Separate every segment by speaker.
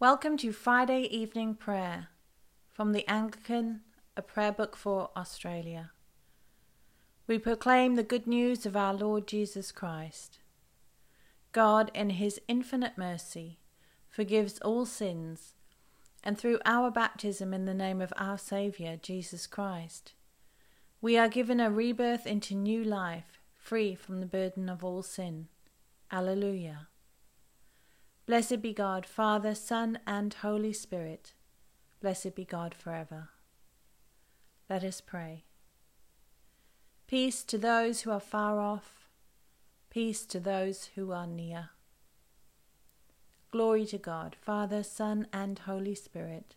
Speaker 1: Welcome to Friday evening prayer from the Anglican, a prayer book for Australia. We proclaim the good news of our Lord Jesus Christ. God, in his infinite mercy, forgives all sins, and through our baptism in the name of our Saviour, Jesus Christ, we are given a rebirth into new life, free from the burden of all sin. Alleluia. Blessed be God, Father, Son, and Holy Spirit. Blessed be God forever. Let us pray. Peace to those who are far off, peace to those who are near. Glory to God, Father, Son, and Holy Spirit,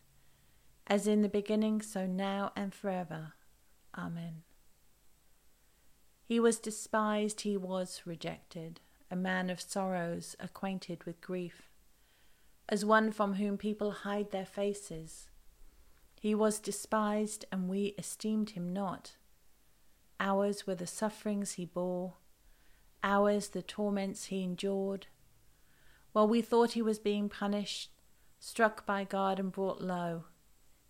Speaker 1: as in the beginning, so now and forever. Amen. He was despised, he was rejected a man of sorrows, acquainted with grief, as one from whom people hide their faces. He was despised, and we esteemed him not. Ours were the sufferings he bore, ours the torments he endured. While we thought he was being punished, struck by God and brought low,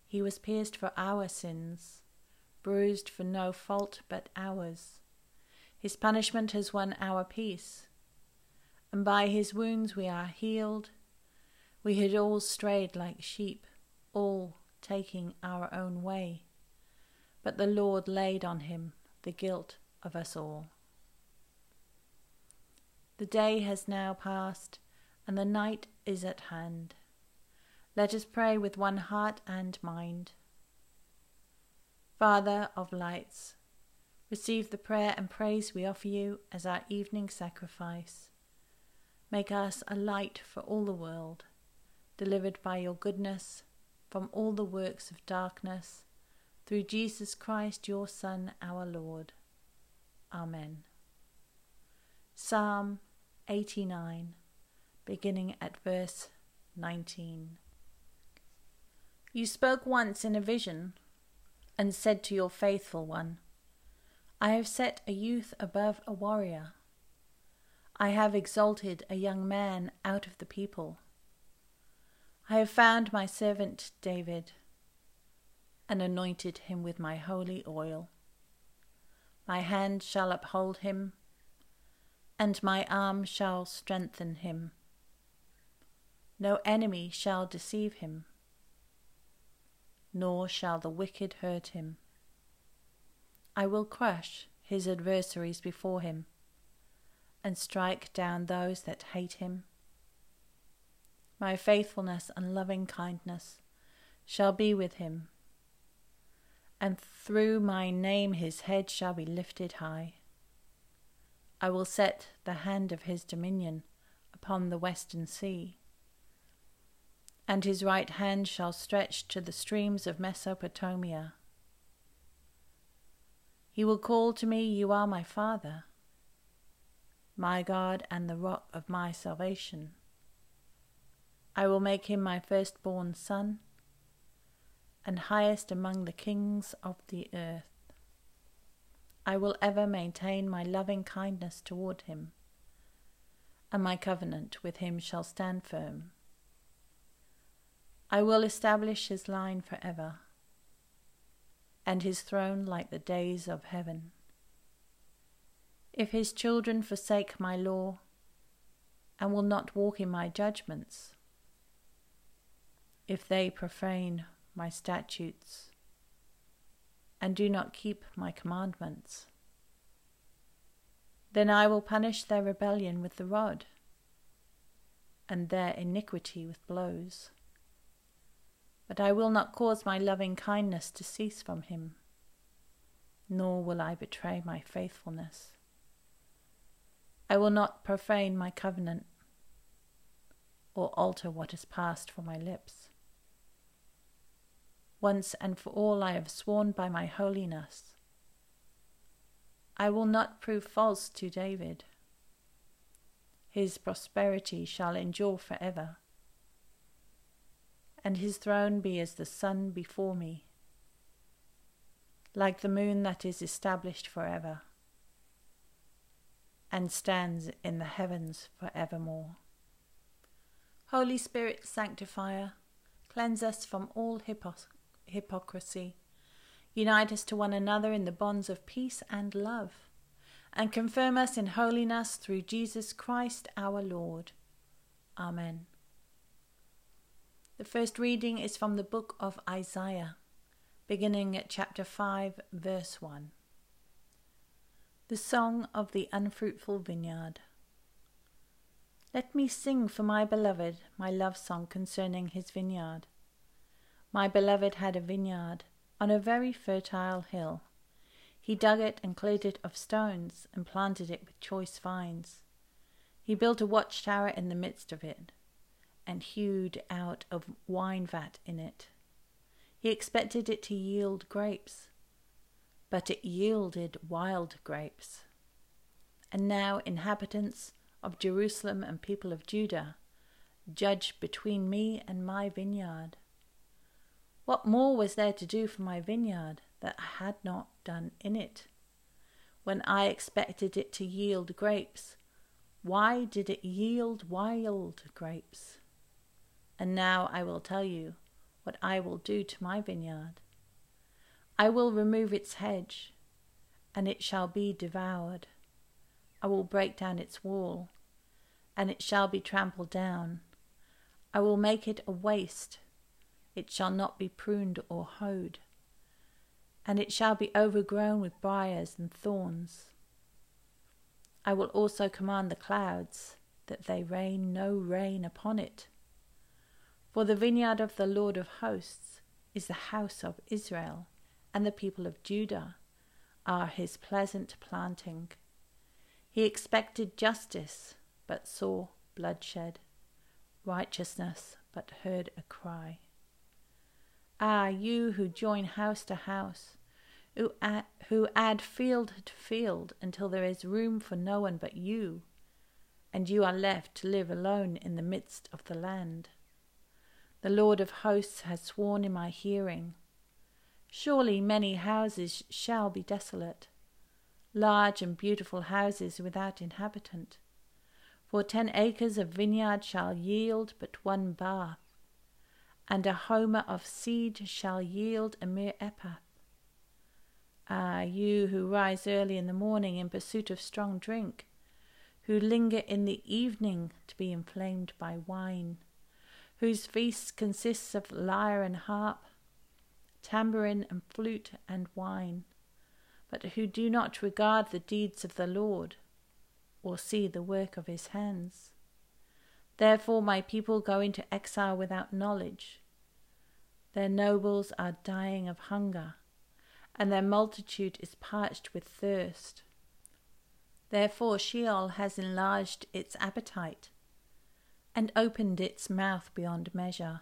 Speaker 1: he was pierced for our sins, bruised for no fault but ours. His punishment has won our peace and by his wounds we are healed. We had all strayed like sheep, all taking our own way, but the Lord laid on him the guilt of us all. The day has now passed, and the night is at hand. Let us pray with one heart and mind. Father of lights, receive the prayer and praise we offer you as our evening sacrifice. Make us a light for all the world, delivered by your goodness from all the works of darkness, through Jesus Christ, your Son, our Lord. Amen. Psalm 89, beginning at verse 19. You spoke once in a vision and said to your faithful one, I have set a youth above a warrior. I have exalted a young man out of the people. I have found my servant David and anointed him with my holy oil. My hand shall uphold him, and my arm shall strengthen him. No enemy shall deceive him, nor shall the wicked hurt him. I will crush his adversaries before him and strike down those that hate him. My faithfulness and loving kindness shall be with him, and through my name his head shall be lifted high. I will set the hand of his dominion upon the western sea, and his right hand shall stretch to the streams of Mesopotamia. He will call to me, You are my Father my God and the rock of my salvation. I will make him my firstborn son, and highest among the kings of the earth. I will ever maintain my loving kindness toward him, and my covenant with him shall stand firm. I will establish his line forever, and his throne like the days of heaven. If his children forsake my law, and will not walk in my judgments, if they profane my statutes, and do not keep my commandments, then I will punish their rebellion with the rod, and their iniquity with blows. But I will not cause my loving kindness to cease from him, nor will I betray my faithfulness. I will not profane my covenant or alter what has passed from my lips. Once and for all I have sworn by my holiness. I will not prove false to David. His prosperity shall endure forever, and his throne be as the sun before me, like the moon that is established forever and stands in the heavens for evermore. Holy Spirit, sanctifier, cleanse us from all hypo- hypocrisy. Unite us to one another in the bonds of peace and love, and confirm us in holiness through Jesus Christ our Lord. Amen. The first reading is from the book of Isaiah, beginning at chapter 5, verse 1. The Song of the Unfruitful Vineyard. Let me sing for my beloved my love song concerning his vineyard. My beloved had a vineyard on a very fertile hill. He dug it and cleared it of stones and planted it with choice vines. He built a watchtower in the midst of it and hewed out a wine vat in it. He expected it to yield grapes, but it yielded wild grapes. And now, inhabitants, of Jerusalem and people of Judah, judge between me and my vineyard. What more was there to do for my vineyard that I had not done in it? When I expected it to yield grapes, why did it yield wild grapes? And now I will tell you what I will do to my vineyard. I will remove its hedge, and it shall be devoured. I will break down its wall, and it shall be trampled down. I will make it a waste, it shall not be pruned or hoed, and it shall be overgrown with briers and thorns. I will also command the clouds that they rain no rain upon it. For the vineyard of the Lord of hosts is the house of Israel, and the people of Judah are his pleasant planting. He expected justice, but saw bloodshed, righteousness, but heard a cry. Ah, you who join house to house, who add, who add field to field until there is room for no one but you, and you are left to live alone in the midst of the land. The Lord of hosts has sworn in my hearing. Surely many houses shall be desolate, large and beautiful houses without inhabitant. For ten acres of vineyard shall yield but one bath, and a homer of seed shall yield a mere ephah. Ah, you who rise early in the morning in pursuit of strong drink, who linger in the evening to be inflamed by wine, whose feast consists of lyre and harp, tambourine and flute and wine, but who do not regard the deeds of the Lord, or see the work of his hands. Therefore my people go into exile without knowledge. Their nobles are dying of hunger, and their multitude is parched with thirst. Therefore Sheol has enlarged its appetite, and opened its mouth beyond measure.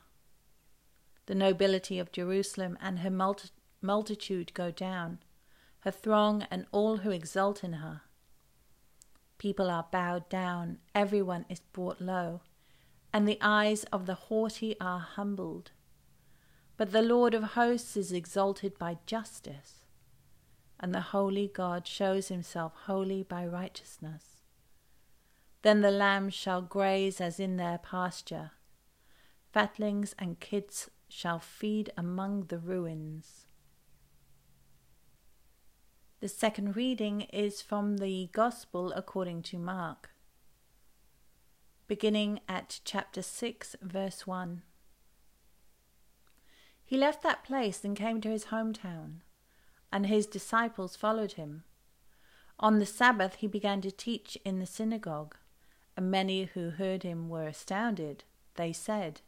Speaker 1: The nobility of Jerusalem and her multi- multitude go down her throng, and all who exult in her. People are bowed down, everyone is brought low, and the eyes of the haughty are humbled. But the Lord of hosts is exalted by justice, and the holy God shows himself holy by righteousness. Then the lambs shall graze as in their pasture, fatlings and kids shall feed among the ruins. The second reading is from the Gospel according to Mark, beginning at chapter 6, verse 1. He left that place and came to his hometown, and his disciples followed him. On the Sabbath he began to teach in the synagogue, and many who heard him were astounded. They said,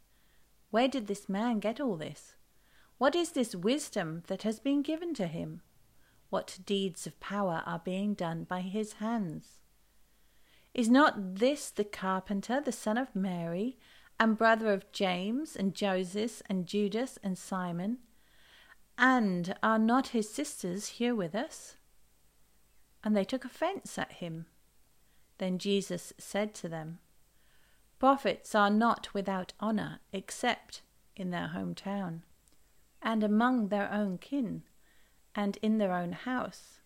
Speaker 1: Where did this man get all this? What is this wisdom that has been given to him? what deeds of power are being done by his hands. Is not this the carpenter, the son of Mary, and brother of James, and Joseph, and Judas, and Simon? And are not his sisters here with us? And they took offence at him. Then Jesus said to them, Prophets are not without honour except in their hometown, and among their own kin and in their own house.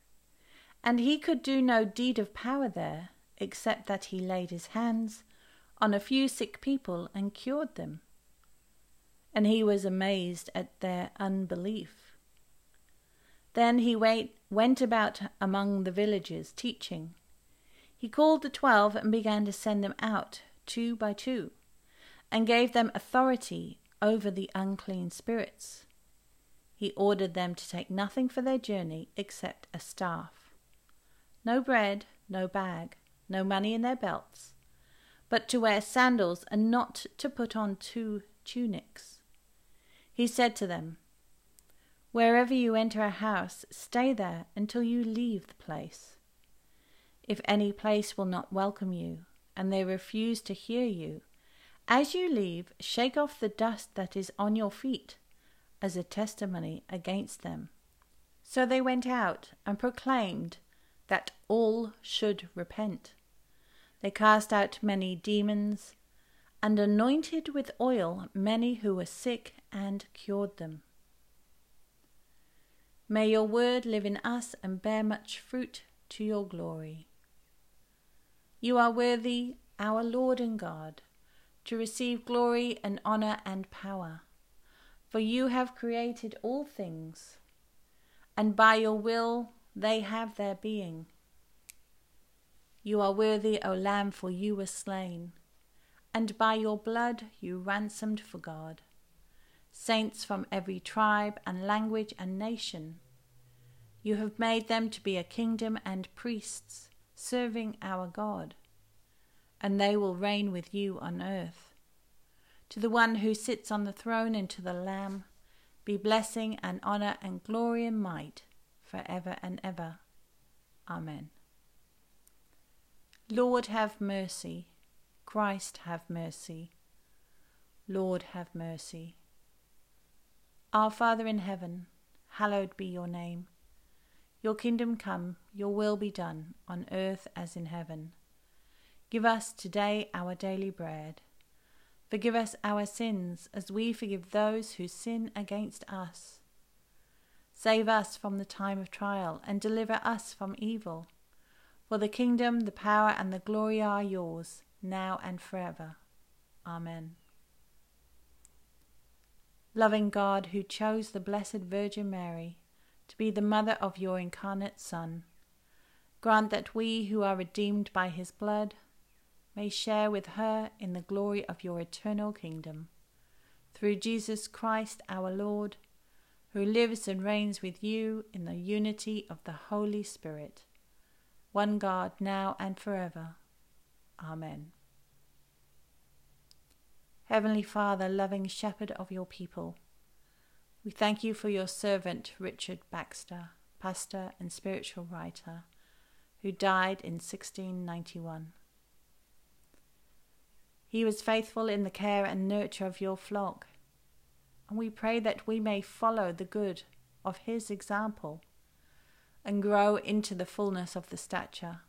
Speaker 1: And he could do no deed of power there, except that he laid his hands on a few sick people and cured them. And he was amazed at their unbelief. Then he went about among the villages, teaching. He called the twelve and began to send them out, two by two, and gave them authority over the unclean spirits. He ordered them to take nothing for their journey except a staff. No bread, no bag, no money in their belts, but to wear sandals and not to put on two tunics. He said to them, Wherever you enter a house, stay there until you leave the place. If any place will not welcome you, and they refuse to hear you, as you leave, shake off the dust that is on your feet as a testimony against them. So they went out and proclaimed that all should repent. They cast out many demons and anointed with oil many who were sick and cured them. May your word live in us and bear much fruit to your glory. You are worthy, our Lord and God, to receive glory and honour and power, for you have created all things, and by your will they have their being. You are worthy, O Lamb, for you were slain, and by your blood you ransomed for God saints from every tribe and language and nation. You have made them to be a kingdom and priests, serving our God, and they will reign with you on earth. To the one who sits on the throne and to the Lamb be blessing and honour and glory and might for ever and ever. Amen. Lord, have mercy. Christ, have mercy. Lord, have mercy. Our Father in heaven, hallowed be your name. Your kingdom come, your will be done, on earth as in heaven. Give us today our daily bread. Forgive us our sins as we forgive those who sin against us. Save us from the time of trial and deliver us from evil. For the kingdom, the power, and the glory are yours, now and forever. Amen. Loving God, who chose the Blessed Virgin Mary be the mother of your incarnate Son, grant that we who are redeemed by his blood may share with her in the glory of your eternal kingdom. Through Jesus Christ our Lord, who lives and reigns with you in the unity of the Holy Spirit one God, now and forever. Amen. Heavenly Father, loving shepherd of your people, we thank you for your servant Richard Baxter, pastor and spiritual writer, who died in 1691. He was faithful in the care and nurture of your flock, and we pray that we may follow the good of his example and grow into the fullness of the stature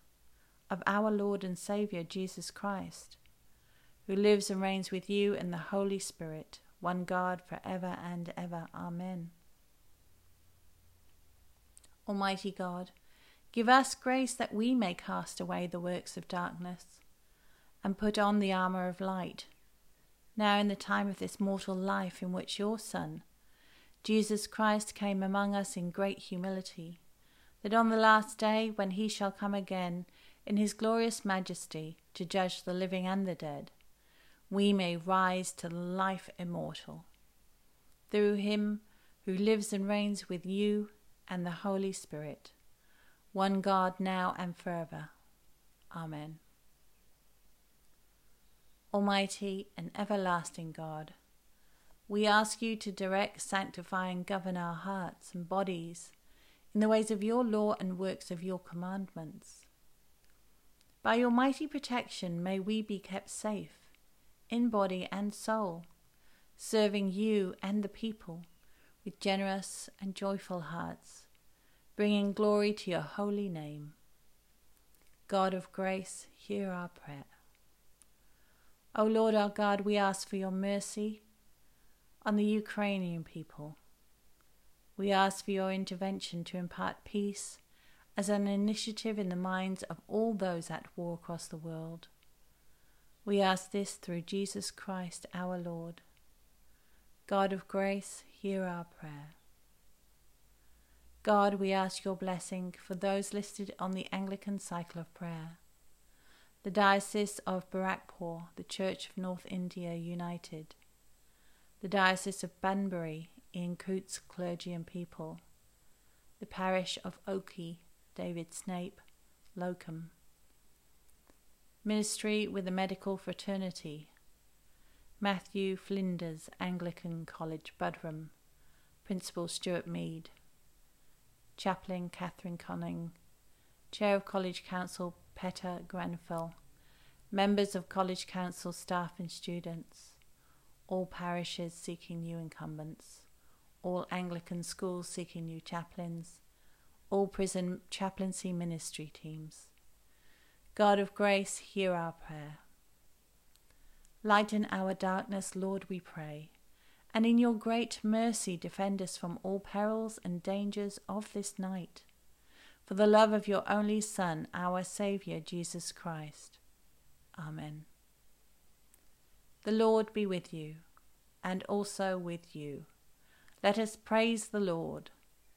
Speaker 1: of our Lord and Saviour Jesus Christ, who lives and reigns with you in the Holy Spirit, one God for ever and ever. Amen. Almighty God, give us grace that we may cast away the works of darkness and put on the armour of light, now in the time of this mortal life in which your Son, Jesus Christ, came among us in great humility that on the last day, when he shall come again in his glorious majesty to judge the living and the dead, we may rise to life immortal. Through him who lives and reigns with you and the Holy Spirit, one God now and forever. Amen. Almighty and everlasting God, we ask you to direct, sanctify, and govern our hearts and bodies in the ways of your law and works of your commandments. By your mighty protection may we be kept safe, in body and soul, serving you and the people with generous and joyful hearts, bringing glory to your holy name. God of grace, hear our prayer. O Lord our God, we ask for your mercy on the Ukrainian people we ask for your intervention to impart peace as an initiative in the minds of all those at war across the world. We ask this through Jesus Christ our Lord. God of grace, hear our prayer. God, we ask your blessing for those listed on the Anglican cycle of prayer. The Diocese of Barrackpore, the Church of North India United. The Diocese of Bunbury, Ian Coutts Clergy and People. The Parish of Oakey, David Snape, Locum. Ministry with the Medical Fraternity. Matthew Flinders, Anglican College, Buderim. Principal Stuart Mead. Chaplain Catherine Conning, Chair of College Council Petter Grenfell. members of College Council staff and students, all parishes seeking new incumbents, all Anglican schools seeking new chaplains, all prison chaplaincy ministry teams. God of grace, hear our prayer. Lighten our darkness, Lord, we pray and in your great mercy defend us from all perils and dangers of this night. For the love of your only Son, our Saviour, Jesus Christ. Amen. The Lord be with you, and also with you. Let us praise the Lord.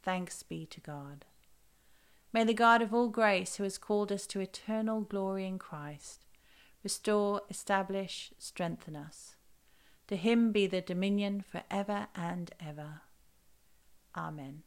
Speaker 1: Thanks be to God. May the God of all grace, who has called us to eternal glory in Christ, restore, establish, strengthen us to him be the dominion for ever and ever. Amen.